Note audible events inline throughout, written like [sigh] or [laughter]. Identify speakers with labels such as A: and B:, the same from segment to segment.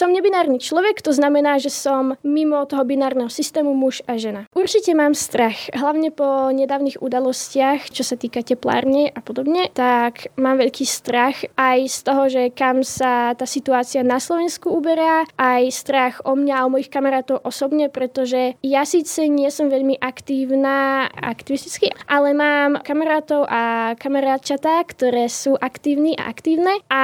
A: Som nebinárny človek, to znamená, že som mimo toho binárneho systému muž a žena. Určite mám strach, hlavne po nedávnych udalostiach, čo sa týka teplárne a podobne, tak mám veľký strach aj z toho, že kam sa tá situácia na Slovensku uberá, aj strach o mňa a o mojich kamarátov osobne, pretože ja síce nie som veľmi aktívna aktivisticky, ale mám kamarátov a kamarátčatá, ktoré sú aktívni a aktívne a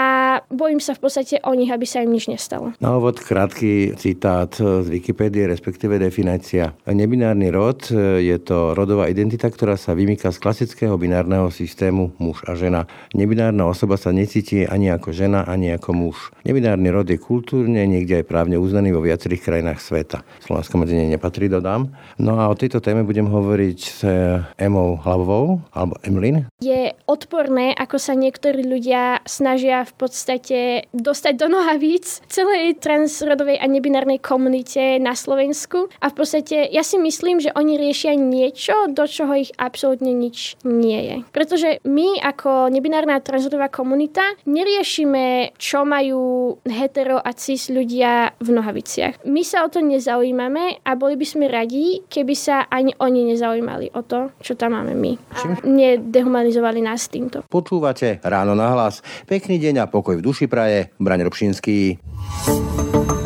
A: bojím sa v podstate o nich, aby sa im nič nestalo.
B: Na úvod krátky citát z Wikipédie, respektíve definícia. Nebinárny rod je to rodová identita, ktorá sa vymýka z klasického binárneho systému muž a žena. Nebinárna osoba sa necíti ani ako žena, ani ako muž. Nebinárny rod je kultúrne, niekde aj právne uznaný vo viacerých krajinách sveta. Slovensko medzi ne nepatrí, dodám. No a o tejto téme budem hovoriť s Emou Hlavovou, alebo Emlin.
A: Je odporné, ako sa niektorí ľudia snažia v podstate dostať do nohavíc celej transrodovej a nebinárnej komunite na Slovensku a v podstate ja si myslím, že oni riešia niečo, do čoho ich absolútne nič nie je. Pretože my ako nebinárna transrodová komunita neriešime, čo majú hetero a cis ľudia v nohaviciach. My sa o to nezaujímame a boli by sme radi, keby sa ani oni nezaujímali o to, čo tam máme my. A nedehumanizovali nás týmto.
B: Počúvate Ráno na hlas. Pekný deň a pokoj v duši praje. Braň Robšinský. Thank you.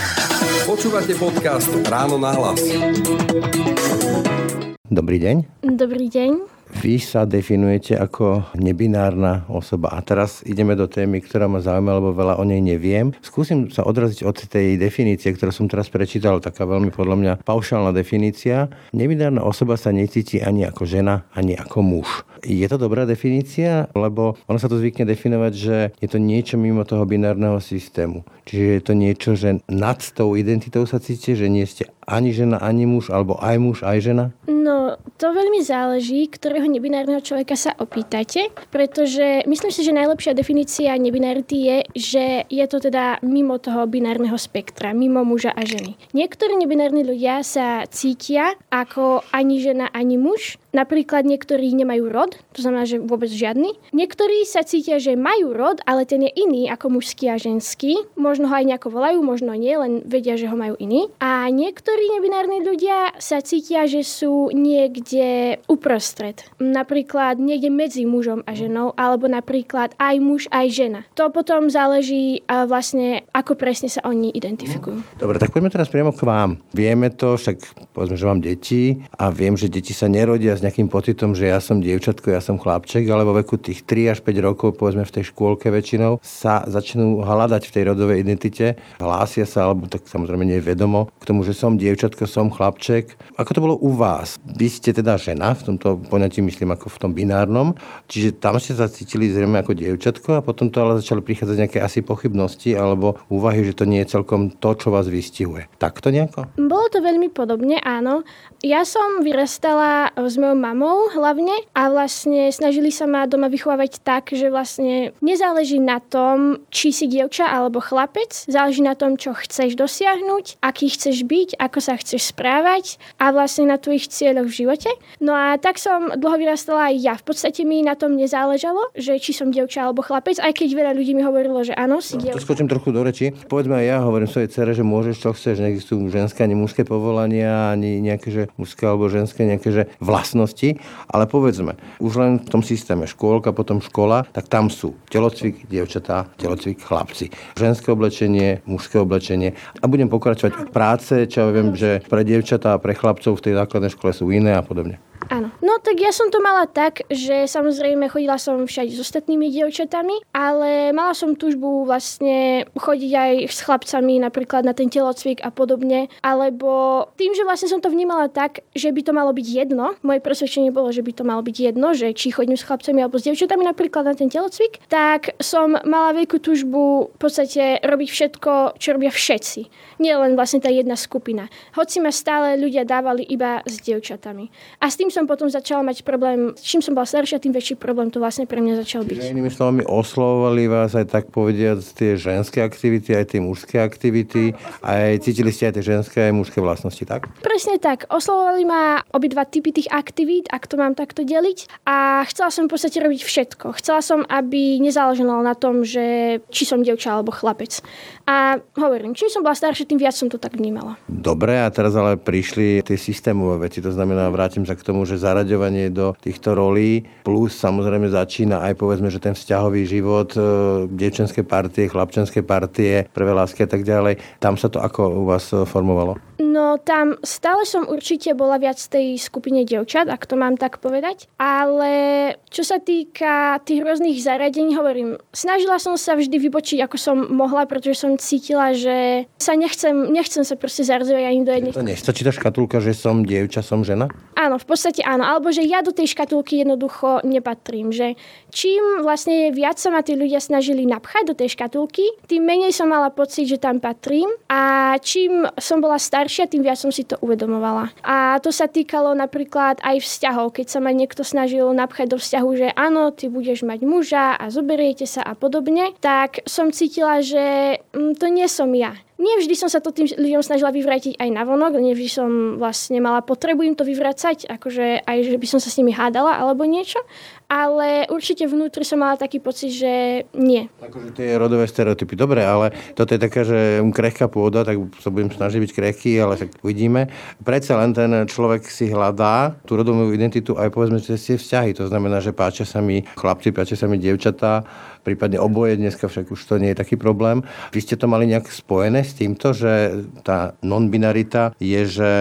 C: Počúvate podcast Ráno na hlas.
B: Dobrý deň.
A: Dobrý deň.
B: Vy sa definujete ako nebinárna osoba. A teraz ideme do témy, ktorá ma zaujíma, lebo veľa o nej neviem. Skúsim sa odraziť od tej definície, ktorú som teraz prečítal, taká veľmi podľa mňa paušálna definícia. Nebinárna osoba sa necíti ani ako žena, ani ako muž. Je to dobrá definícia? Lebo ono sa to zvykne definovať, že je to niečo mimo toho binárneho systému. Čiže je to niečo, že nad tou identitou sa cítite, že nie ste ani žena, ani muž, alebo aj muž, aj žena?
A: No, to veľmi záleží, ktorého nebinárneho človeka sa opýtate, pretože myslím si, že najlepšia definícia nebinarity je, že je to teda mimo toho binárneho spektra, mimo muža a ženy. Niektorí nebinárni ľudia sa cítia ako ani žena, ani muž, Napríklad niektorí nemajú rod, to znamená, že vôbec žiadny. Niektorí sa cítia, že majú rod, ale ten je iný ako mužský a ženský. Možno ho aj nejako volajú, možno nie, len vedia, že ho majú iný. A niektorí nebinárni ľudia sa cítia, že sú niekde uprostred. Napríklad niekde medzi mužom a ženou, alebo napríklad aj muž, aj žena. To potom záleží vlastne, ako presne sa oni identifikujú.
B: Dobre, tak poďme teraz priamo k vám. Vieme to, však povedzme, že mám deti a viem, že deti sa nerodia nejakým pocitom, že ja som dievčatko, ja som chlapček, ale vo veku tých 3 až 5 rokov, povedzme v tej škôlke väčšinou, sa začnú hľadať v tej rodovej identite, hlásia sa, alebo tak samozrejme nie vedomo, k tomu, že som dievčatko, som chlapček. Ako to bolo u vás? Vy ste teda žena, v tomto poňatí myslím ako v tom binárnom, čiže tam ste sa cítili zrejme ako dievčatko a potom to ale začali prichádzať nejaké asi pochybnosti alebo úvahy, že to nie je celkom to, čo vás vystihuje. Tak to nejako?
A: Bolo to veľmi podobne, áno. Ja som vyrastala s mojou mamou hlavne a vlastne snažili sa ma doma vychovávať tak, že vlastne nezáleží na tom, či si dievča alebo chlapec, záleží na tom, čo chceš dosiahnuť, aký chceš byť, ako sa chceš správať a vlastne na tvojich cieľoch v živote. No a tak som dlho vyrastala aj ja. V podstate mi na tom nezáležalo, že či som dievča alebo chlapec, aj keď veľa ľudí mi hovorilo, že áno, si dievča.
B: No, to skočím trochu do reči. Povedzme ja hovorím svojej cere, že môžeš, čo chceš, neexistujú ženské ani mužské povolania, ani nejaké, že mužské alebo ženské nejaké, že vlastnosti, ale povedzme, už len v tom systéme škôlka, potom škola, tak tam sú telocvik, dievčatá, telocvik, chlapci. Ženské oblečenie, mužské oblečenie. A budem pokračovať práce, čo viem, že pre dievčatá a pre chlapcov v tej základnej škole sú iné a podobne.
A: Áno. No tak ja som to mala tak, že samozrejme chodila som všade s ostatnými dievčatami, ale mala som túžbu vlastne chodiť aj s chlapcami napríklad na ten telocvik a podobne, alebo tým, že vlastne som to vnímala tak, že by to malo byť jedno, moje presvedčenie bolo, že by to malo byť jedno, že či chodím s chlapcami alebo s dievčatami napríklad na ten telocvik, tak som mala veľkú túžbu v podstate robiť všetko, čo robia všetci. Nie len vlastne tá jedna skupina. Hoci ma stále ľudia dávali iba s dievčatami. A s tým som potom začala mať problém, čím som bola staršia, tým väčší problém to vlastne pre mňa začal byť.
B: Inými slovami, oslovovali vás aj tak povediať tie ženské aktivity, aj tie mužské aktivity, aj cítili ste aj tie ženské, aj mužské vlastnosti, tak?
A: Presne tak. Oslovovali ma obidva typy tých aktivít, ak to mám takto deliť. A chcela som v podstate robiť všetko. Chcela som, aby nezáležalo na tom, že či som dievča alebo chlapec. A hovorím, čím som bola staršia, tým viac som to tak vnímala.
B: Dobre, a teraz ale prišli tie systémové veci, to znamená, vrátim sa k tomu, že zaraďovanie do týchto rolí, plus samozrejme začína aj povedzme, že ten vzťahový život, e, dievčenské partie, chlapčenské partie, prvé lásky a tak ďalej, tam sa to ako u vás e, formovalo?
A: No tam stále som určite bola viac tej skupine dievčat, ak to mám tak povedať. Ale čo sa týka tých rôznych zariadení, hovorím, snažila som sa vždy vybočiť, ako som mohla, pretože som cítila, že sa nechcem, nechcem sa proste zarazovať ani do jednej.
B: To nestačí tá škatulka, že som dievča, som žena?
A: Áno, v podstate áno. Alebo že ja do tej škatulky jednoducho nepatrím. Že čím vlastne viac sa ma tí ľudia snažili napchať do tej škatulky, tým menej som mala pocit, že tam patrím. A čím som bola staršia, tým viac som si to uvedomovala. A to sa týkalo napríklad aj vzťahov. Keď sa ma niekto snažil napchať do vzťahu, že áno, ty budeš mať muža a zoberiete sa a podobne, tak som cítila, že mm, to nie som ja. Nevždy som sa to tým ľuďom snažila vyvrátiť aj na vonok, nevždy som vlastne mala potrebu im to vyvracať, akože aj, že by som sa s nimi hádala alebo niečo, ale určite vnútri som mala taký pocit, že nie.
B: Akože tie rodové stereotypy, dobre, ale toto je taká, že krehká pôda, tak sa budem snažiť byť krehký, ale tak uvidíme. Predsa len ten človek si hľadá tú rodovú identitu aj povedzme cez tie vzťahy, to znamená, že páčia sa mi chlapci, páčia sa mi dievčatá, prípadne oboje, dneska však už to nie je taký problém. Vy ste to mali nejak spojené s týmto, že tá non-binarita je, že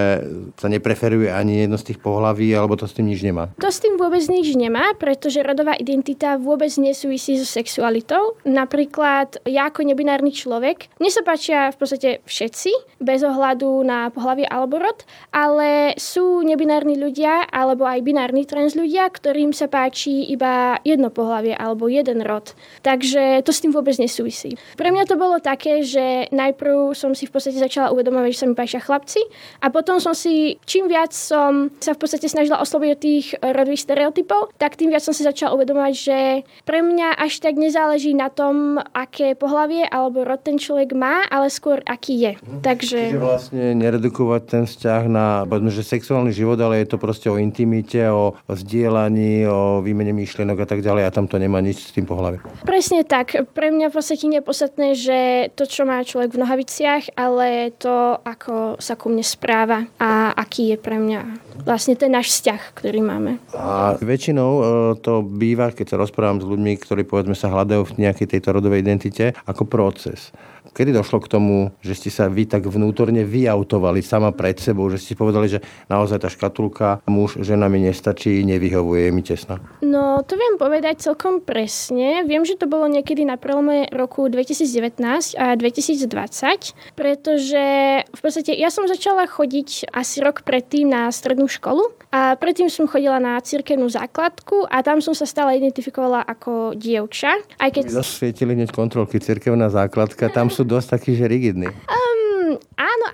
B: sa nepreferuje ani jedno z tých pohlaví, alebo to s tým nič nemá?
A: To s tým vôbec nič nemá, pretože rodová identita vôbec nesúvisí so sexualitou. Napríklad ja ako nebinárny človek, mne sa páčia v podstate všetci, bez ohľadu na pohlavie alebo rod, ale sú nebinárni ľudia alebo aj binárni trans ľudia, ktorým sa páči iba jedno pohlavie alebo jeden rod. Takže to s tým vôbec nesúvisí. Pre mňa to bolo také, že najprv som si v podstate začala uvedomovať, že sa mi páčia chlapci a potom som si, čím viac som sa v podstate snažila osloviť od tých rodových stereotypov, tak tým viac som si začala uvedomovať, že pre mňa až tak nezáleží na tom, aké pohlavie alebo rod ten človek má, ale skôr aký je.
B: Hm. Takže... Čiže vlastne neredukovať ten vzťah na, povedzme, že sexuálny život, ale je to proste o intimite, o zdieľaní, o výmene myšlienok a tak ďalej a tam to nemá nič s tým pohľavím.
A: Presne tak. Pre mňa v podstate nie je podstatné, že to, čo má človek v nohaviciach, ale to, ako sa ku mne správa a aký je pre mňa vlastne ten náš vzťah, ktorý máme.
B: A väčšinou e, to býva, keď sa rozprávam s ľuďmi, ktorí povedzme sa hľadajú v nejakej tejto rodovej identite, ako proces. Kedy došlo k tomu, že ste sa vy tak vnútorne vyautovali sama pred sebou, že ste povedali, že naozaj tá škatulka muž, žena mi nestačí, nevyhovuje, je mi tesná?
A: No, to viem povedať celkom presne. Viem, že to bolo niekedy na prelome roku 2019 a 2020, pretože v podstate ja som začala chodiť asi rok predtým na strednú školu a predtým som chodila na cirkevnú základku a tam som sa stále identifikovala ako dievča.
B: Aj keď... Zasvietili hneď kontrolky, cirkevná základka, tam sú dosť takí, že rigidní.
A: Áno,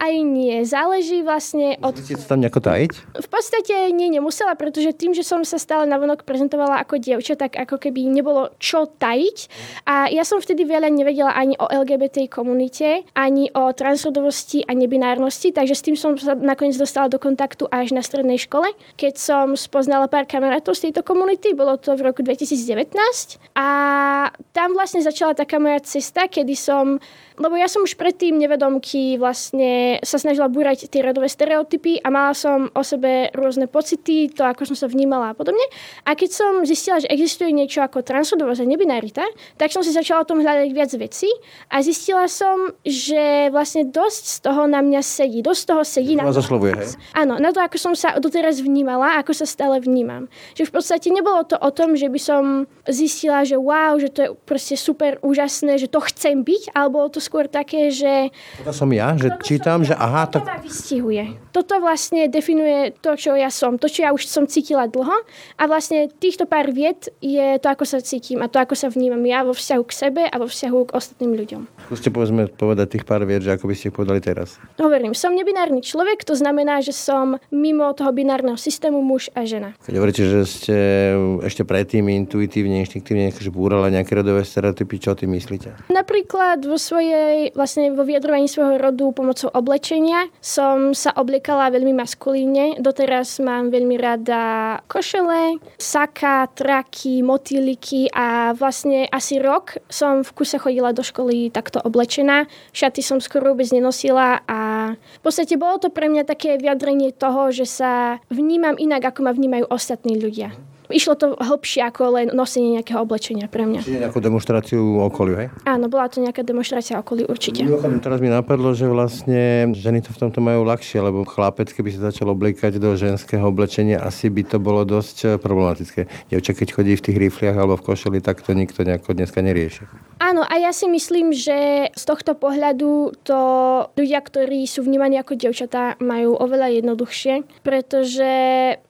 A: aj nie. Záleží vlastne
B: od... Musíte sa tam nejako tajiť?
A: V podstate nie, nemusela, pretože tým, že som sa stále navonok prezentovala ako dievča, tak ako keby nebolo čo tajiť. A ja som vtedy veľa nevedela ani o LGBT komunite, ani o transrodovosti a nebinárnosti, takže s tým som sa nakoniec dostala do kontaktu až na strednej škole, keď som spoznala pár kamarátov z tejto komunity, bolo to v roku 2019 a tam vlastne začala taká moja cesta, kedy som lebo ja som už predtým nevedomky vlastne vlastne sa snažila búrať tie rodové stereotypy a mala som o sebe rôzne pocity, to ako som sa vnímala a podobne. A keď som zistila, že existuje niečo ako transrodovosť a nebinarita, tak som si začala o tom hľadať viac vecí a zistila som, že vlastne dosť z toho na mňa sedí. Dosť z toho sedí
B: na to, hej?
A: Áno, na to, ako som sa doteraz vnímala, ako sa stále vnímam. Že v podstate nebolo to o tom, že by som zistila, že wow, že to je proste super úžasné, že to chcem byť, alebo bolo to skôr také, že...
B: To som ja, že čítam, že aha,
A: to... Tak... vystihuje. Toto vlastne definuje to, čo ja som, to, čo ja už som cítila dlho a vlastne týchto pár viet je to, ako sa cítim a to, ako sa vnímam ja vo vzťahu k sebe a vo vzťahu k ostatným ľuďom.
B: Skúste povedzme povedať tých pár viet, že ako by ste ich povedali teraz.
A: Hovorím, som nebinárny človek, to znamená, že som mimo toho binárneho systému muž a žena.
B: Keď hovoríte, že ste ešte predtým intuitívne, inštinktívne búrala nejaké rodové stereotypy, čo tým myslíte?
A: Napríklad vo svojej, vlastne vo vyjadrovaní svojho rodu pomocou oblečenia som sa obliekala veľmi maskulíne. Doteraz mám veľmi rada košele, saka, traky, motýliky a vlastne asi rok som v kuse chodila do školy takto oblečená. Šaty som skoro vôbec nenosila a v podstate bolo to pre mňa také vyjadrenie toho, že sa vnímam inak, ako ma vnímajú ostatní ľudia. Išlo to hlbšie ako len nosenie nejakého oblečenia pre mňa.
B: Čiže nejakú demonstráciu okoliu, hej?
A: Áno, bola to nejaká demonstrácia okoliu, určite.
B: Mimochodom, teraz mi napadlo, že vlastne ženy to v tomto majú ľahšie, lebo chlapec, keby sa začal obliekať do ženského oblečenia, asi by to bolo dosť eh, problematické. Dievča, keď chodí v tých rifliach alebo v košeli, tak to nikto nejako dneska nerieši.
A: Áno, a ja si myslím, že z tohto pohľadu to ľudia, ktorí sú vnímaní ako dievčatá, majú oveľa jednoduchšie, pretože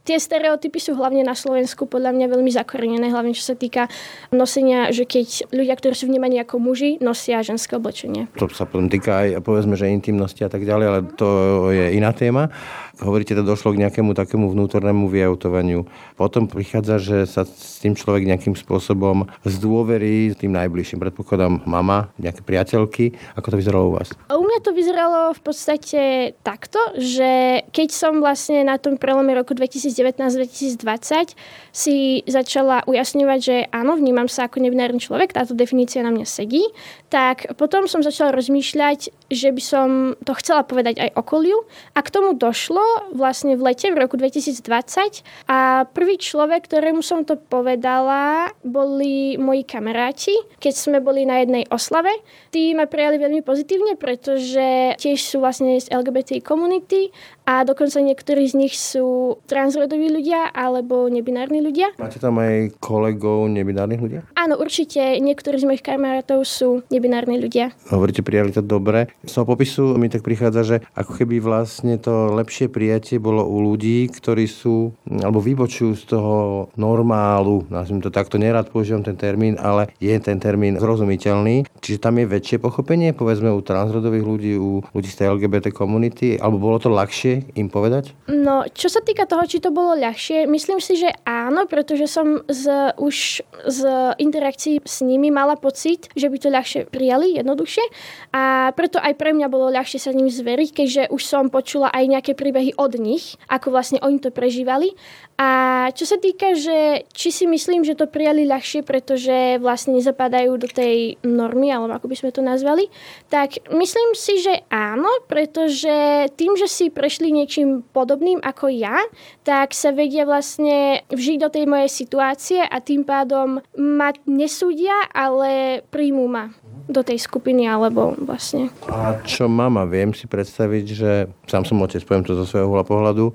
A: tie stereotypy sú hlavne na Slovensku podľa mňa veľmi zakorenené, hlavne čo sa týka nosenia, že keď ľudia, ktorí sú vnímaní ako muži, nosia ženské oblečenie.
B: To sa potom týka aj povedzme, že intimnosti a tak ďalej, ale to je iná téma. Hovoríte, že došlo k nejakému takému vnútornému vyautovaniu. Potom prichádza, že sa s tým človek nejakým spôsobom zdôverí tým najbližším. Predpokladám mama, nejaké priateľky. Ako to vyzeralo u vás?
A: U mňa to vyzeralo v podstate takto, že keď som vlastne na tom prelome roku 2019-2020 si začala ujasňovať, že áno, vnímam sa ako nebinárny človek, táto definícia na mňa sedí, tak potom som začala rozmýšľať, že by som to chcela povedať aj okoliu a k tomu došlo vlastne v lete v roku 2020 a prvý človek, ktorému som to povedala, boli moji kamaráti, keď sme boli na jednej oslave. Tí ma prijali veľmi pozitívne, pretože tiež sú vlastne z LGBT komunity a dokonca niektorí z nich sú transrodoví ľudia alebo nebinárni ľudia.
B: Máte tam aj kolegov nebinárnych ľudia?
A: Áno, určite. Niektorí z mojich kamarátov sú nebinárni ľudia.
B: Hovoríte, prijali to dobre. Z toho popisu mi tak prichádza, že ako keby vlastne to lepšie prijatie bolo u ľudí, ktorí sú, alebo vybočujú z toho normálu. Nazvím to takto, nerad používam ten termín, ale je ten termín zrozumiteľný. Čiže tam je väčšie pochopenie, povedzme u transrodových ľudí, u ľudí z tej LGBT komunity, alebo bolo to ľahšie im povedať?
A: No, čo sa týka toho, či to bolo ľahšie, myslím si, že áno, pretože som z, už z interakcií s nimi mala pocit, že by to ľahšie prijali, jednoduchšie. A preto aj pre mňa bolo ľahšie sa ním zveriť, keďže už som počula aj nejaké príbehy od nich, ako vlastne oni to prežívali. A čo sa týka, že či si myslím, že to prijali ľahšie, pretože vlastne nezapadajú do tej normy, alebo ako by sme to nazvali, tak myslím si, že áno, pretože tým, že si prešli niečím podobným ako ja, tak sa vedia vlastne vžiť do tej mojej situácie a tým pádom ma nesúdia, ale príjmu ma do tej skupiny, alebo vlastne.
B: A čo mama, viem si predstaviť, že sám som otec, poviem to zo svojho pohľadu,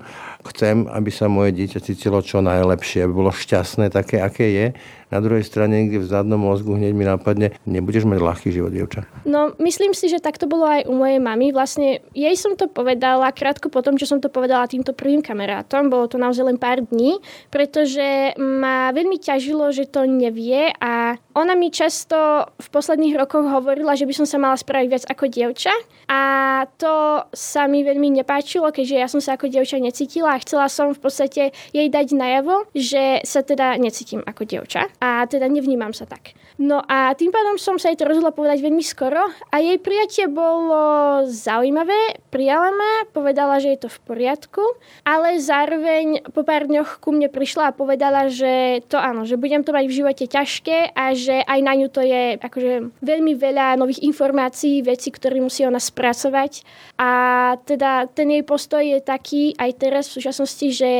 B: chcem, aby sa moje dieťa cítilo čo najlepšie, aby bolo šťastné také, aké je na druhej strane, niekde v zadnom mozgu hneď mi napadne, nebudeš mať ľahký život, dievča.
A: No, myslím si, že tak to bolo aj u mojej mamy. Vlastne jej som to povedala krátko potom, čo som to povedala týmto prvým kamarátom. Bolo to naozaj len pár dní, pretože ma veľmi ťažilo, že to nevie a ona mi často v posledných rokoch hovorila, že by som sa mala spraviť viac ako dievča a to sa mi veľmi nepáčilo, keďže ja som sa ako dievča necítila a chcela som v podstate jej dať najavo, že sa teda necítim ako dievča a teda nevnímam sa tak. No a tým pádom som sa jej to rozhodla povedať veľmi skoro a jej prijatie bolo zaujímavé, prijala ma, povedala, že je to v poriadku, ale zároveň po pár dňoch ku mne prišla a povedala, že to áno, že budem to mať v živote ťažké a že aj na ňu to je akože veľmi veľa nových informácií, veci, ktoré musí ona spracovať a teda ten jej postoj je taký aj teraz v súčasnosti, že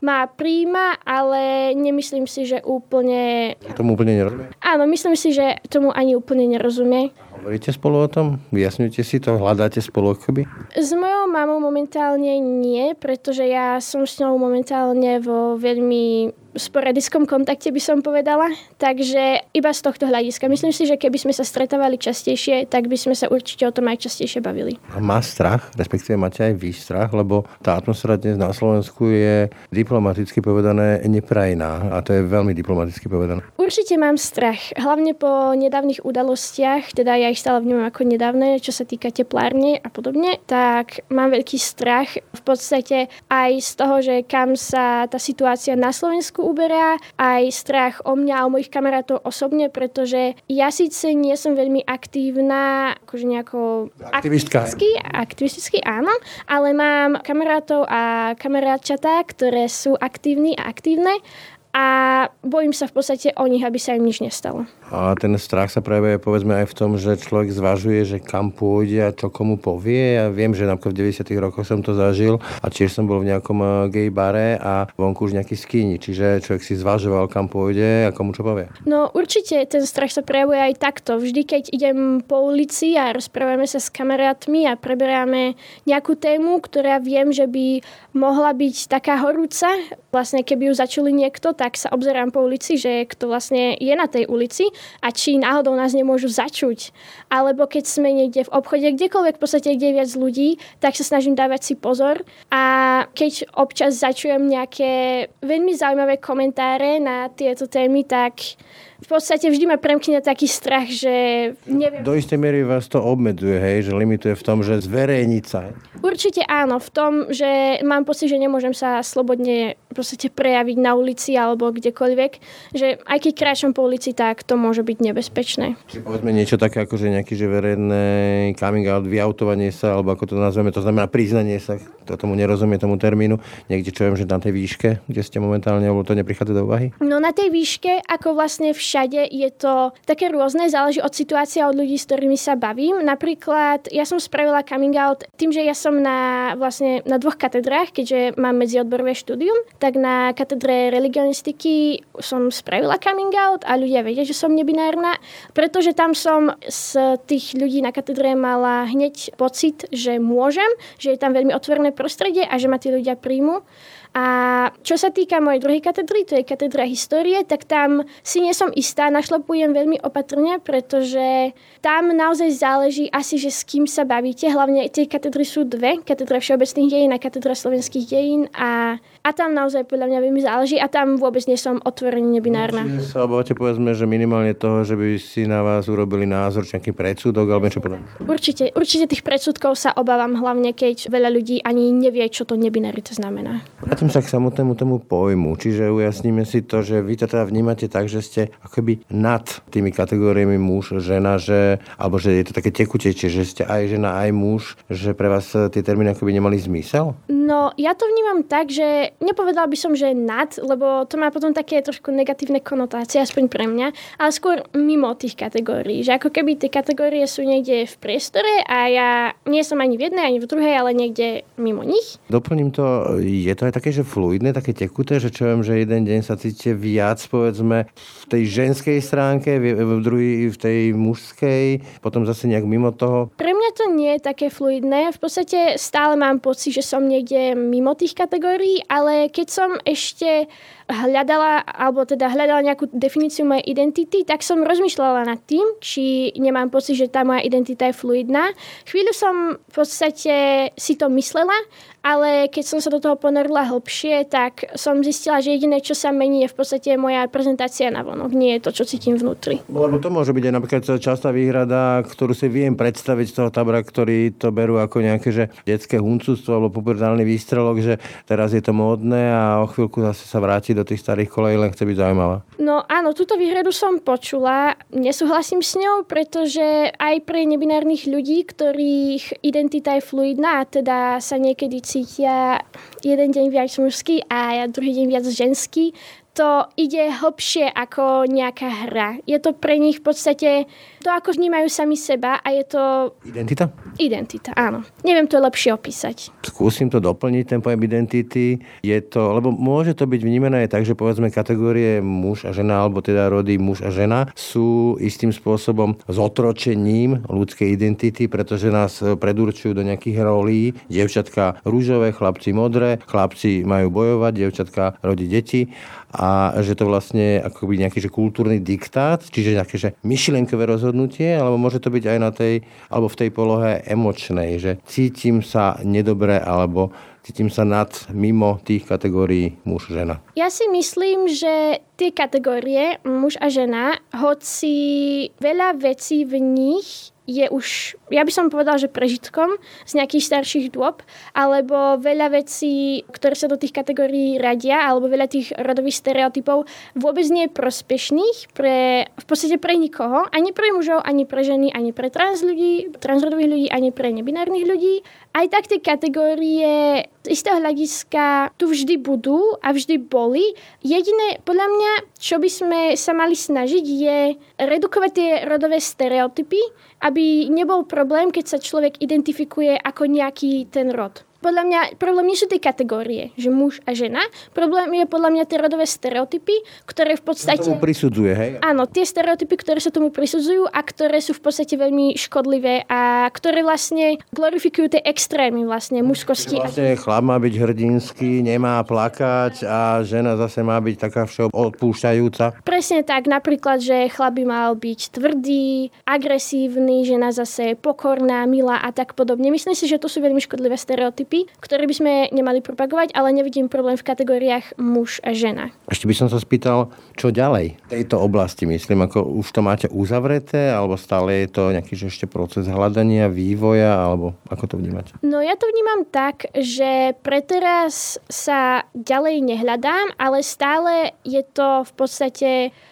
A: má príjma, ale nemyslím si, že úplne...
B: Tomu úplne nerozumie?
A: Áno, myslím si, že tomu ani úplne nerozumie.
B: Hovoríte spolu o tom? Vyjasňujete si to? Hľadáte spolu akoby?
A: S mojou mamou momentálne nie, pretože ja som s ňou momentálne vo veľmi sporadickom kontakte by som povedala. Takže iba z tohto hľadiska. Myslím si, že keby sme sa stretávali častejšie, tak by sme sa určite o tom aj častejšie bavili.
B: A má strach, respektíve máte aj vy strach, lebo tá atmosféra dnes na Slovensku je diplomaticky povedané neprajná a to je veľmi diplomaticky povedané.
A: Určite mám strach, hlavne po nedávnych udalostiach, teda ja ich stále vnímam ako nedávne, čo sa týka teplárne a podobne, tak mám veľký strach v podstate aj z toho, že kam sa tá situácia na Slovensku uberá, aj strach o mňa a o mojich kamarátov osobne, pretože ja síce nie som veľmi aktívna, akože nejako
B: Aktivistka.
A: aktivisticky, aktivisticky áno, ale mám kamarátov a kamarátčatá, ktoré sú aktívni a aktívne a bojím sa v podstate o nich, aby sa im nič nestalo.
B: A ten strach sa prejavuje povedzme aj v tom, že človek zvažuje, že kam pôjde a čo komu povie. Ja viem, že napríklad v 90 rokoch som to zažil a tiež som bol v nejakom eh, gay bare a vonku už nejaký skýni. Čiže človek si zvažoval, kam pôjde a komu čo povie.
A: No určite ten strach sa prejavuje aj takto. Vždy, keď idem po ulici a rozprávame sa s kamarátmi a preberáme nejakú tému, ktorá viem, že by mohla byť taká horúca, vlastne keby ju začuli niekto, tak sa obzerám po ulici, že kto vlastne je na tej ulici a či náhodou nás nemôžu začuť. Alebo keď sme niekde v obchode, kdekoľvek v podstate, kde je viac ľudí, tak sa snažím dávať si pozor. A keď občas začujem nejaké veľmi zaujímavé komentáre na tieto témy, tak v podstate vždy ma premkne taký strach, že neviem.
B: Do istej miery vás to obmedzuje, hej, že limituje v tom, že zverejniť sa.
A: Určite áno, v tom, že mám pocit, že nemôžem sa slobodne podstate prejaviť na ulici alebo kdekoľvek, že aj keď kráčam po ulici, tak to môže byť nebezpečné.
B: Či povedzme niečo také, ako že nejaký že verejné coming out, vyautovanie sa, alebo ako to nazveme, to znamená priznanie sa, to tomu nerozumie tomu termínu, niekde čo viem, že na tej výške, kde ste momentálne, alebo to neprichádza do úvahy?
A: No na tej výške, ako vlastne všade, je to také rôzne, záleží od situácie od ľudí, s ktorými sa bavím. Napríklad, ja som spravila coming out tým, že ja som na, vlastne, na dvoch katedrách, keďže mám medziodborové štúdium, tak na katedre religionistiky som spravila coming out a ľudia vedia, že som nebinárna, pretože tam som z tých ľudí na katedre mala hneď pocit, že môžem, že je tam veľmi otvorené prostredie a že ma tí ľudia príjmu. A čo sa týka mojej druhej katedry, to je katedra histórie, tak tam si nie som istá, našlapujem veľmi opatrne, pretože tam naozaj záleží asi, že s kým sa bavíte. Hlavne tie katedry sú dve, katedra všeobecných dejín a katedra slovenských dejín a, a tam naozaj podľa mňa veľmi záleží a tam vôbec nie som otvorený nebinárna.
B: Čiže sa obávate povedzme, že minimálne toho, že by si na vás urobili názor, či nejaký predsudok, alebo niečo podobné.
A: Určite, určite tých predsudkov sa obávam, hlavne keď veľa ľudí ani nevie, čo to nebinarita znamená.
B: Vrátim sa k samotnému tomu pojmu, čiže ujasníme si to, že vy to teda vnímate tak, že ste akoby nad tými kategóriami muž, žena, že, alebo že je to také tekutejšie, že ste aj žena, aj muž, že pre vás tie termíny akoby nemali zmysel?
A: No, ja to vnímam tak, že nepovedala by som, že nad, lebo to má potom také trošku negatívne konotácie, aspoň pre mňa, ale skôr mimo tých kategórií. Že ako keby tie kategórie sú niekde v priestore a ja nie som ani v jednej, ani v druhej, ale niekde mimo nich.
B: Doplním to, je to aj také, že fluidné, také tekuté, že čo viem, že jeden deň sa cítite viac, povedzme, v tej ženskej stránke, v v druhý v tej mužskej, potom zase nejak mimo toho.
A: Pre mňa to nie je také fluidné. V podstate stále mám pocit, že som niekde mimo tých kategórií, ale keď som ešte hľadala, alebo teda hľadala nejakú definíciu mojej identity, tak som rozmýšľala nad tým, či nemám pocit, že tá moja identita je fluidná. Chvíľu som v podstate si to myslela, ale keď som sa do toho ponorila hlbšie, tak som zistila, že jediné, čo sa mení, je v podstate moja prezentácia na vonok, nie je to, čo cítim vnútri.
B: Lebo to môže byť aj napríklad častá výhrada, ktorú si viem predstaviť z toho tabra, ktorí to berú ako nejaké že detské huncústvo alebo pubertálny výstrelok, že teraz je to módne a o chvíľku zase sa vráti do tých starých kolejí, len chce byť zaujímavá.
A: No áno, túto výhradu som počula. Nesúhlasím s ňou, pretože aj pre nebinárnych ľudí, ktorých identita je fluidná, teda sa niekedy cítia jeden deň viac mužský a druhý deň viac ženský, to ide hlbšie ako nejaká hra. Je to pre nich v podstate to, ako vnímajú sami seba a je to...
B: Identita?
A: Identita, áno. Neviem to lepšie opísať.
B: Skúsim to doplniť, ten pojem identity. Je to, lebo môže to byť vnímané aj tak, že povedzme kategórie muž a žena, alebo teda rody muž a žena sú istým spôsobom zotročením ľudskej identity, pretože nás predurčujú do nejakých rolí. Dievčatka rúžové, chlapci modré, chlapci majú bojovať, dievčatka rodí deti a že to vlastne akoby nejaký že kultúrny diktát, čiže nejaké že myšlienkové rozhodnutie, alebo môže to byť aj na tej, alebo v tej polohe emočnej, že cítim sa nedobre, alebo cítim sa nad, mimo tých kategórií muž-žena.
A: Ja si myslím, že tie kategórie muž a žena, hoci veľa vecí v nich je už, ja by som povedal, že prežitkom z nejakých starších dôb, alebo veľa vecí, ktoré sa do tých kategórií radia, alebo veľa tých rodových stereotypov vôbec nie je prospešných pre, v podstate pre nikoho, ani pre mužov, ani pre ženy, ani pre trans ľudí, transrodových ľudí, ani pre nebinárnych ľudí. Aj tak tie kategórie z istého hľadiska tu vždy budú a vždy boli. Jediné, podľa mňa, čo by sme sa mali snažiť, je redukovať tie rodové stereotypy, aby nebol problém, keď sa človek identifikuje ako nejaký ten rod podľa mňa problém nie sú tie kategórie, že muž a žena. Problém je podľa mňa tie rodové stereotypy, ktoré v podstate...
B: Tomu prisudzuje, hej?
A: Áno, tie stereotypy, ktoré sa tomu prisudzujú a ktoré sú v podstate veľmi škodlivé a ktoré vlastne glorifikujú tie extrémy vlastne mužskosti.
B: Vlastne chlap má byť hrdinský, nemá plakať a žena zase má byť taká odpúšťajúca.
A: Presne tak, napríklad, že chlap by mal byť tvrdý, agresívny, žena zase pokorná, milá a tak podobne. Myslím si, že to sú veľmi škodlivé stereotypy stereotypy, ktoré by sme nemali propagovať, ale nevidím problém v kategóriách muž a žena.
B: Ešte by som sa spýtal, čo ďalej v tejto oblasti, myslím, ako už to máte uzavreté, alebo stále je to nejaký že ešte proces hľadania, vývoja, alebo ako to vnímate?
A: No ja to vnímam tak, že preteraz sa ďalej nehľadám, ale stále je to v podstate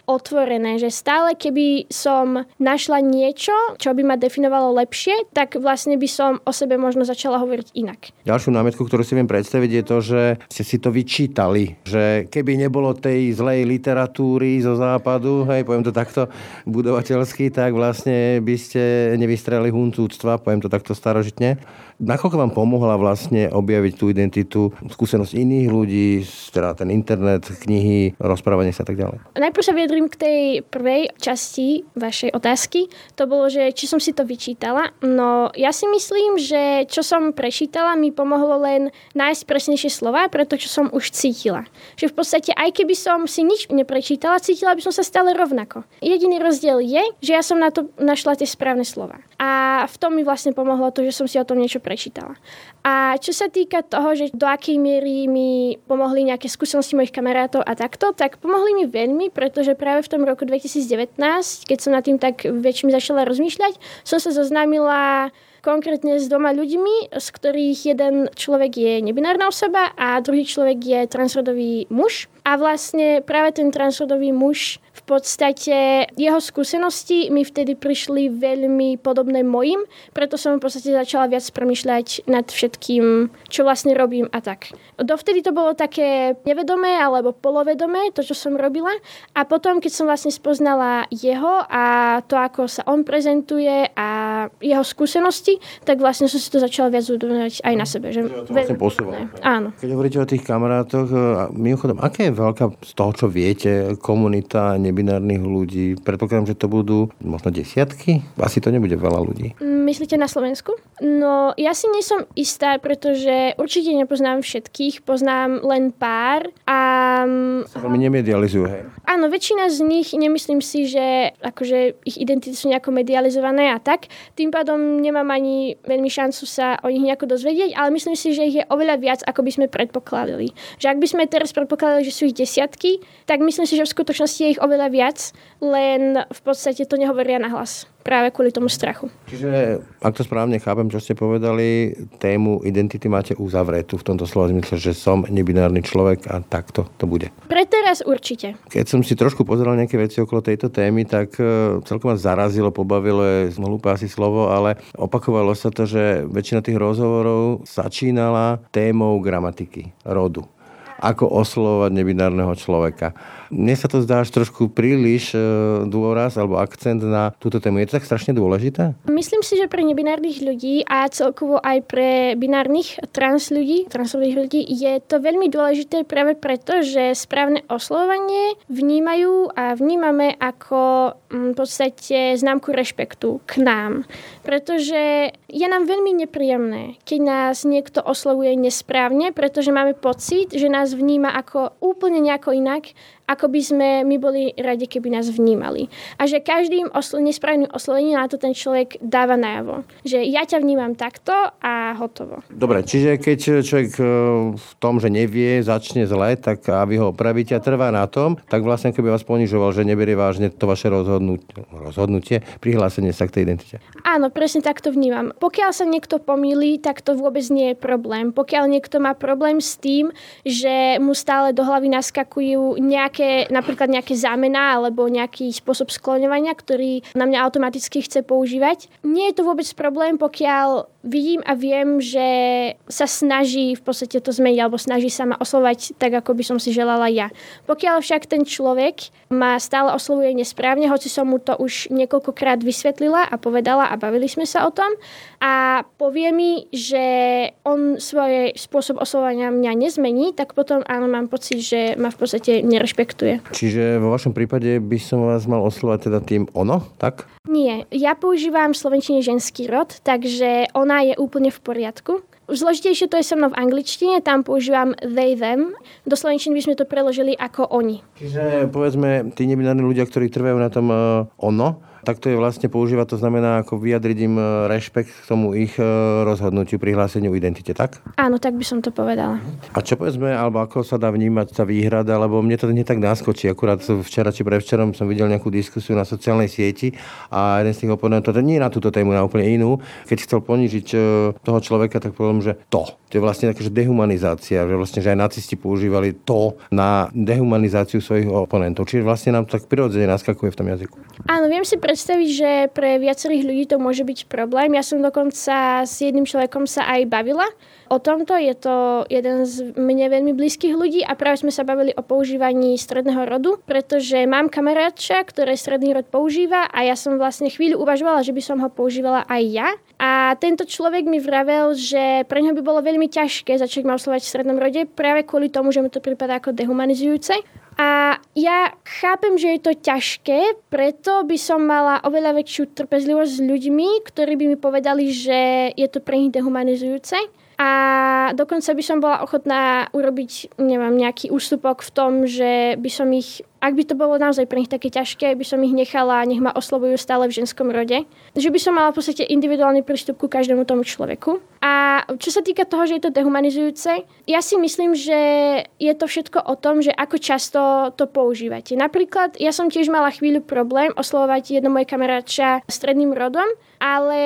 A: otvorené, že stále keby som našla niečo, čo by ma definovalo lepšie, tak vlastne by som o sebe možno začala hovoriť inak.
B: Ďalšiu námietku, ktorú si viem predstaviť, je to, že ste si to vyčítali, že keby nebolo tej zlej literatúry zo západu, hej, poviem to takto budovateľsky, tak vlastne by ste nevystrelili huncúctva, poviem to takto starožitne. Nakoľko vám pomohla vlastne objaviť tú identitu, skúsenosť iných ľudí, teda ten internet, knihy, rozprávanie sa a tak ďalej?
A: Najprv sa vyjadrím k tej prvej časti vašej otázky. To bolo, že či som si to vyčítala. No ja si myslím, že čo som prečítala, mi pomohlo len nájsť presnejšie slova, pre to, čo som už cítila. Že v podstate aj keby som si nič neprečítala, cítila by som sa stále rovnako. Jediný rozdiel je, že ja som na to našla tie správne slova. A v tom mi vlastne pomohlo to, že som si o tom niečo prečítala. A čo sa týka toho, že do akej miery mi pomohli nejaké skúsenosti mojich kamarátov a takto, tak pomohli mi veľmi, pretože práve v tom roku 2019, keď som nad tým tak väčšmi začala rozmýšľať, som sa zoznámila konkrétne s dvoma ľuďmi, z ktorých jeden človek je nebinárna osoba a druhý človek je transrodový muž. A vlastne práve ten transrodový muž v podstate jeho skúsenosti mi vtedy prišli veľmi podobné mojim, preto som v podstate začala viac premyšľať nad všetkým, čo vlastne robím a tak. Dovtedy to bolo také nevedomé alebo polovedomé, to, čo som robila. A potom, keď som vlastne spoznala jeho a to, ako sa on prezentuje a jeho skúsenosti, tak vlastne som si to začala viac uvedomovať aj na sebe. Že
B: to vlastne
A: Áno.
B: Keď hovoríte o tých kamarátoch, mimochodom, aké je veľká z toho, čo viete, komunita nebinárnych ľudí. Predpokladám, že to budú možno desiatky? Asi to nebude veľa ľudí.
A: Myslíte na Slovensku? No, ja si nie som istá, pretože určite nepoznám všetkých, poznám len pár a mm,
B: veľmi nemedializujú. Hej.
A: Áno, väčšina z nich, nemyslím si, že akože ich identity sú nejako medializované a tak. Tým pádom nemám ani veľmi šancu sa o nich nejako dozvedieť, ale myslím si, že ich je oveľa viac, ako by sme predpokladali. Že ak by sme teraz predpokladali, že sú ich desiatky, tak myslím si, že v skutočnosti je ich oveľa viac, len v podstate to nehovoria na hlas práve kvôli tomu strachu.
B: Čiže, ak to správne chápem, čo ste povedali, tému identity máte uzavretú v tomto slova zmysle, že som nebinárny človek a takto to bude.
A: Pre teraz určite.
B: Keď som si trošku pozeral nejaké veci okolo tejto témy, tak e, celkom ma zarazilo, pobavilo je hlúpe asi slovo, ale opakovalo sa to, že väčšina tých rozhovorov začínala témou gramatiky, rodu ako oslovovať nebinárneho človeka. Mne sa to zdá až trošku príliš e, dôraz alebo akcent na túto tému. Je to tak strašne dôležité?
A: Myslím si, že pre nebinárnych ľudí a celkovo aj pre binárnych trans ľudí, transových ľudí je to veľmi dôležité práve preto, že správne oslovovanie vnímajú a vnímame ako mm, v podstate známku rešpektu k nám. Pretože je nám veľmi nepríjemné, keď nás niekto oslovuje nesprávne, pretože máme pocit, že nás vníma ako úplne nejako inak ako by sme my boli radi, keby nás vnímali. A že každým oslo- nesprávnym oslovením na to ten človek dáva najavo. Že ja ťa vnímam takto a hotovo.
B: Dobre, čiže keď človek e, v tom, že nevie, začne zle, tak a vy ho opravíte a trvá na tom, tak vlastne keby vás ponižoval, že neberie vážne to vaše rozhodnutie, rozhodnutie prihlásenie sa k tej identite.
A: Áno, presne tak to vnímam. Pokiaľ sa niekto pomýli, tak to vôbec nie je problém. Pokiaľ niekto má problém s tým, že mu stále do hlavy naskakujú nejaké nejaké, napríklad nejaké zámena alebo nejaký spôsob skloňovania, ktorý na mňa automaticky chce používať. Nie je to vôbec problém, pokiaľ vidím a viem, že sa snaží v podstate to zmeniť alebo snaží sa ma oslovať tak, ako by som si želala ja. Pokiaľ však ten človek ma stále oslovuje nesprávne, hoci som mu to už niekoľkokrát vysvetlila a povedala a bavili sme sa o tom a povie mi, že on svoj spôsob oslovania mňa nezmení, tak potom áno, mám pocit, že ma v podstate nerešpektuje rešpektuje.
B: Čiže vo vašom prípade by som vás mal oslovať teda tým ono, tak?
A: Nie, ja používam slovenčine ženský rod, takže ona je úplne v poriadku. Zložitejšie to je so mnou v angličtine, tam používam they, them. Do slovenčiny by sme to preložili ako oni.
B: Čiže povedzme, tí nebinárni ľudia, ktorí trvajú na tom uh, ono, tak to je vlastne používať, to znamená ako vyjadriť im e, rešpekt k tomu ich e, rozhodnutiu, prihláseniu identite, tak?
A: Áno, tak by som to povedala.
B: A čo povedzme, alebo ako sa dá vnímať tá výhrada, lebo mne to nie tak naskočí. Akurát včera či prevčerom som videl nejakú diskusiu na sociálnej sieti a jeden z tých oponentov, to nie na túto tému, na úplne inú, keď chcel ponížiť e, toho človeka, tak povedal, že to. To je vlastne taká dehumanizácia, že vlastne že aj nacisti používali to na dehumanizáciu svojich oponentov. Čiže vlastne nám tak prirodzene naskakuje v tom jazyku.
A: Áno, viem si predstaviť, že pre viacerých ľudí to môže byť problém. Ja som dokonca s jedným človekom sa aj bavila o tomto. Je to jeden z mne veľmi blízkych ľudí a práve sme sa bavili o používaní stredného rodu, pretože mám kamarátča, ktoré stredný rod používa a ja som vlastne chvíľu uvažovala, že by som ho používala aj ja. A tento človek mi vravel, že pre ňo by bolo veľmi ťažké začať ma oslovať v strednom rode práve kvôli tomu, že mu to prípada ako dehumanizujúce. A ja chápem, že je to ťažké, preto by som mala oveľa väčšiu trpezlivosť s ľuďmi, ktorí by mi povedali, že je to pre nich dehumanizujúce. A dokonca by som bola ochotná urobiť, neviem, nejaký ústupok v tom, že by som ich ak by to bolo naozaj pre nich také ťažké, by som ich nechala, nech ma oslovujú stále v ženskom rode. Že by som mala v podstate individuálny prístup ku každému tomu človeku. A čo sa týka toho, že je to dehumanizujúce, ja si myslím, že je to všetko o tom, že ako často to používate. Napríklad, ja som tiež mala chvíľu problém oslovovať jedno moje kamaráča stredným rodom, ale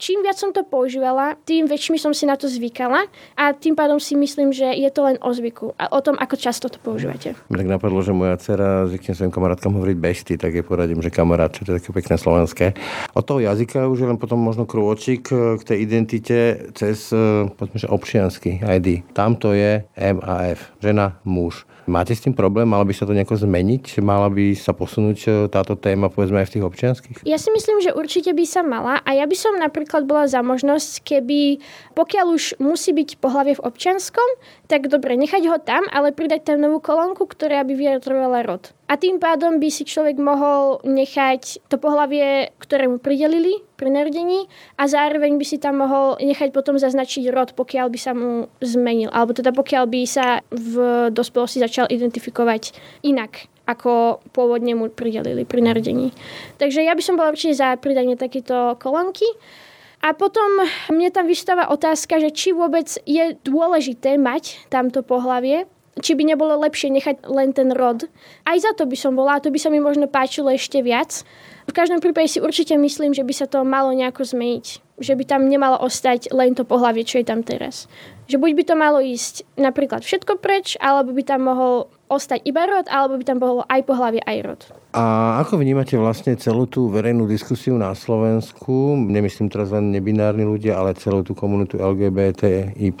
A: čím viac som to používala, tým väčšmi som si na to zvykala a tým pádom si myslím, že je to len o zvyku a o tom, ako často to používate.
B: Tak napadlo, že moja dcera zvyknem svojim kamarátkam hovoriť besty, tak je poradím, že kamarát, čo to je také pekné slovenské. Od toho jazyka už je len potom možno krôčik k tej identite cez, eh, povedzme, že občiansky ID. Tam to je M a F. Žena, muž. Máte s tým problém? Malo by sa to nejako zmeniť? Mala by sa posunúť e, táto téma povedzme aj v tých občianských?
A: Ja si myslím, že určite by sa mala a ja by som napríklad bola za možnosť, keby pokiaľ už musí byť pohlavie v občianskom, tak dobre, nechať ho tam, ale pridať tam novú kolónku, ktorá by vyjadrovala rod. A tým pádom by si človek mohol nechať to pohlavie, ktoré mu pridelili pri narodení a zároveň by si tam mohol nechať potom zaznačiť rod, pokiaľ by sa mu zmenil. Alebo teda pokiaľ by sa v dospelosti začal identifikovať inak ako pôvodne mu pridelili pri narodení. Takže ja by som bola určite za pridanie takéto kolónky. A potom mne tam vystáva otázka, že či vôbec je dôležité mať tamto pohlavie, či by nebolo lepšie nechať len ten rod. Aj za to by som bola, to by sa mi možno páčilo ešte viac. V každom prípade si určite myslím, že by sa to malo nejako zmeniť. Že by tam nemalo ostať len to pohlavie, čo je tam teraz. Že buď by to malo ísť napríklad všetko preč, alebo by tam mohol ostať iba rod, alebo by tam bolo aj pohlavie, aj rod.
B: A ako vnímate vlastne celú tú verejnú diskusiu na Slovensku, nemyslím teraz len nebinárni ľudia, ale celú tú komunitu LGBTI+,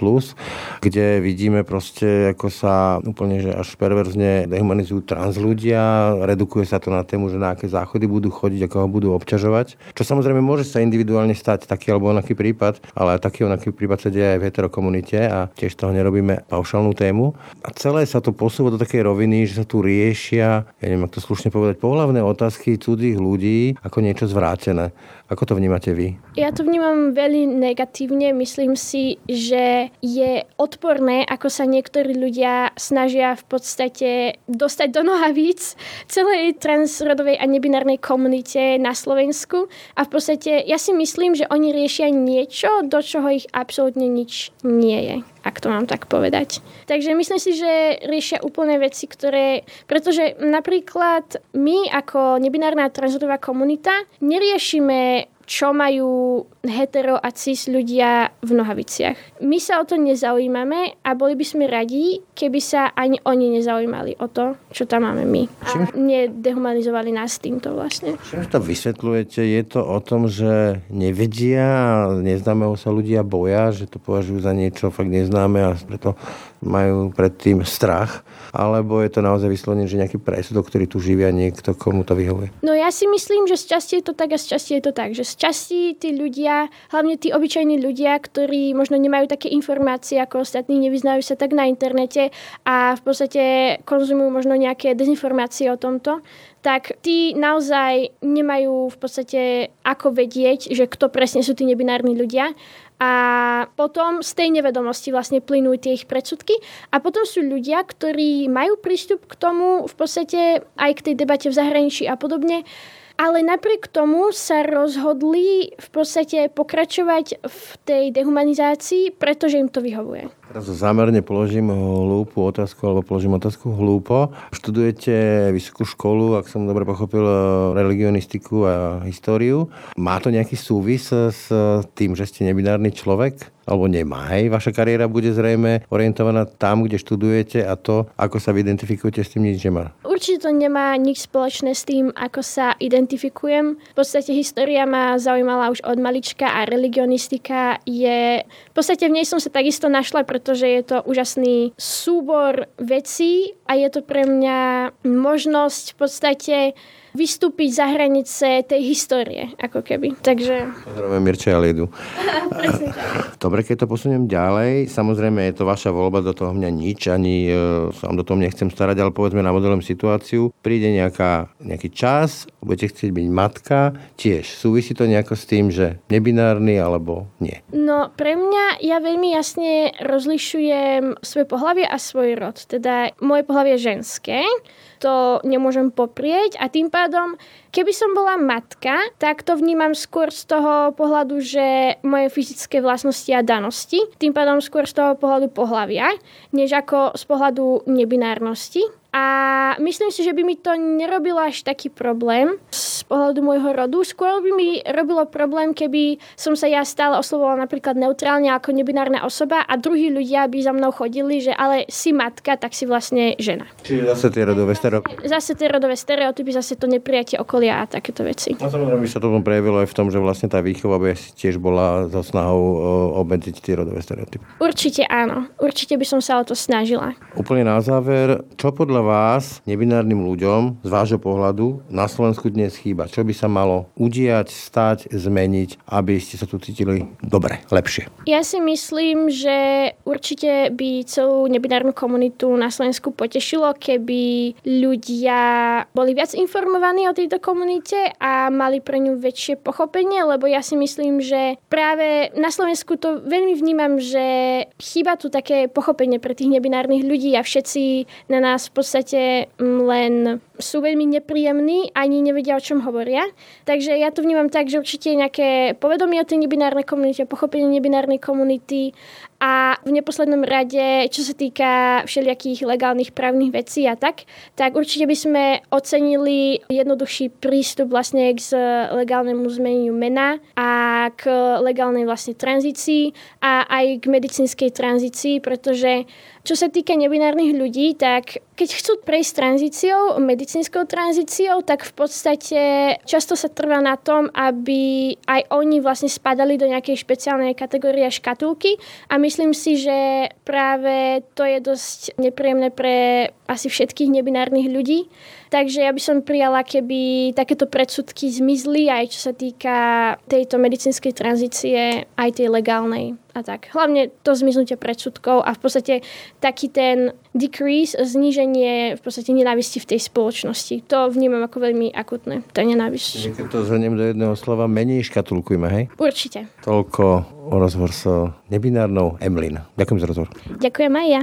B: kde vidíme proste, ako sa úplne že až perverzne dehumanizujú trans ľudia, redukuje sa to na tému, že na aké záchody budú chodiť, ako ho budú obťažovať. Čo samozrejme môže sa individuálne stať taký alebo onaký prípad, ale taký onaký prípad sa deje aj v heterokomunite a tiež toho nerobíme paušálnu tému. A celé sa to posúva do takej roviny, že sa tu riešia, ja neviem, ako to slušne povedať, pohľavné otázky cudzích ľudí ako niečo zvrátené. Ako to vnímate vy?
A: Ja to vnímam veľmi negatívne. Myslím si, že je odporné, ako sa niektorí ľudia snažia v podstate dostať do nohavíc celej transrodovej a nebinárnej komunite na Slovensku. A v podstate ja si myslím, že oni riešia niečo, do čoho ich absolútne nič nie je ak to mám tak povedať. Takže myslím si, že riešia úplne veci, ktoré... Pretože napríklad my ako nebinárna transrodová komunita neriešime čo majú hetero a cis ľudia v nohaviciach. My sa o to nezaujímame a boli by sme radi, keby sa ani oni nezaujímali o to, čo tam máme my. A nedehumanizovali nás týmto vlastne.
B: Čím to vysvetľujete? Je to o tom, že nevedia a neznámeho sa ľudia boja, že to považujú za niečo fakt neznáme a preto majú predtým strach? Alebo je to naozaj vyslovene, že nejaký presudok, ktorý tu živia niekto, komu to vyhovuje?
A: No ja si myslím, že z časti je to tak a z časti je to tak, že z časti tí ľudia, hlavne tí obyčajní ľudia, ktorí možno nemajú také informácie ako ostatní, nevyznajú sa tak na internete a v podstate konzumujú možno nejaké dezinformácie o tomto, tak tí naozaj nemajú v podstate ako vedieť, že kto presne sú tí nebinárni ľudia. A potom z tej nevedomosti vlastne plynú tie ich predsudky. A potom sú ľudia, ktorí majú prístup k tomu v podstate aj k tej debate v zahraničí a podobne ale napriek tomu sa rozhodli v podstate pokračovať v tej dehumanizácii, pretože im to vyhovuje.
B: Teraz zámerne položím hlúpu otázku, alebo položím otázku hlúpo. Študujete vysokú školu, ak som dobre pochopil, religionistiku a históriu. Má to nejaký súvis s tým, že ste nebinárny človek? alebo nemá. Hej. Vaša kariéra bude zrejme orientovaná tam, kde študujete a to, ako sa identifikujete s tým, nič nemá.
A: Určite to nemá nič spoločné s tým, ako sa identifikujem. V podstate história ma zaujímala už od malička a religionistika je... V podstate v nej som sa takisto našla, pretože je to úžasný súbor vecí a je to pre mňa možnosť v podstate vystúpiť za hranice tej histórie, ako keby. Takže...
B: Pozdravujeme Mirče a Liedu. [laughs] Dobre, keď to posuniem ďalej, samozrejme je to vaša voľba, do toho mňa nič, ani e, sa vám do toho nechcem starať, ale povedzme na modelom situáciu. Príde nejaká, nejaký čas, budete chcieť byť matka, tiež súvisí to nejako s tým, že nebinárny alebo nie?
A: No, pre mňa ja veľmi jasne rozlišujem svoje pohlavie a svoj rod. Teda moje pohlavie je ženské, to nemôžem poprieť a tým pádom, keby som bola matka, tak to vnímam skôr z toho pohľadu, že moje fyzické vlastnosti a danosti, tým pádom skôr z toho pohľadu pohľavia, než ako z pohľadu nebinárnosti. A myslím si, že by mi to nerobilo až taký problém z pohľadu môjho rodu. Skôr by mi robilo problém, keby som sa ja stále oslovovala napríklad neutrálne ako nebinárna osoba a druhí ľudia by za mnou chodili, že ale si matka, tak si vlastne žena.
B: Čiže zase tie rodové stereotypy.
A: Zase tie rodové stereotypy, zase to neprijatie okolia a takéto veci.
B: A samozrejme by sa to prejavilo aj v tom, že vlastne tá výchova by tiež bola so snahou obmedziť tie rodové stereotypy.
A: Určite áno. Určite by som sa o to snažila.
B: Úplne na záver, čo podľa vás, nebinárnym ľuďom, z vášho pohľadu, na Slovensku dnes chýba? Čo by sa malo udiať, stať, zmeniť, aby ste sa tu cítili dobre, lepšie?
A: Ja si myslím, že určite by celú nebinárnu komunitu na Slovensku potešilo, keby ľudia boli viac informovaní o tejto komunite a mali pre ňu väčšie pochopenie, lebo ja si myslím, že práve na Slovensku to veľmi vnímam, že chýba tu také pochopenie pre tých nebinárnych ľudí a všetci na nás v len sú veľmi nepríjemní, ani nevedia, o čom hovoria. Takže ja to vnímam tak, že určite nejaké povedomie o tej nebinárnej komunite, pochopenie nebinárnej komunity a v neposlednom rade, čo sa týka všelijakých legálnych právnych vecí a tak, tak určite by sme ocenili jednoduchší prístup vlastne k legálnemu zmeneniu mena a k legálnej vlastne tranzícii a aj k medicínskej tranzícii, pretože čo sa týka nebinárnych ľudí, tak keď chcú prejsť tranzíciou, medicínskou tranzíciou, tak v podstate často sa trvá na tom, aby aj oni vlastne spadali do nejakej špeciálnej kategórie škatulky a myslím si, že práve to je dosť nepríjemné pre asi všetkých nebinárnych ľudí. Takže ja by som prijala, keby takéto predsudky zmizli aj čo sa týka tejto medicínskej tranzície, aj tej legálnej a tak. Hlavne to zmiznutie predsudkov a v podstate taký ten decrease, zníženie v podstate nenávisti v tej spoločnosti. To vnímam ako veľmi akutné, tá nenávisť.
B: Keď to zhrniem do jedného slova, menej škatulkujme, hej?
A: Určite.
B: Toľko o rozhovor so nebinárnou Emlin. Ďakujem za rozhovor.
A: Ďakujem aj ja.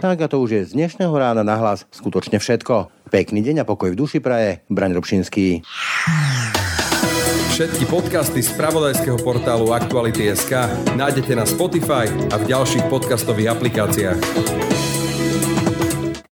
B: Tak a to už je z dnešného rána na hlas skutočne všetko. Pekný deň a pokoj v duši praje. Braň Robšinský.
C: Všetky podcasty z pravodajského portálu Aktuality.sk nájdete na Spotify a v ďalších podcastových aplikáciách.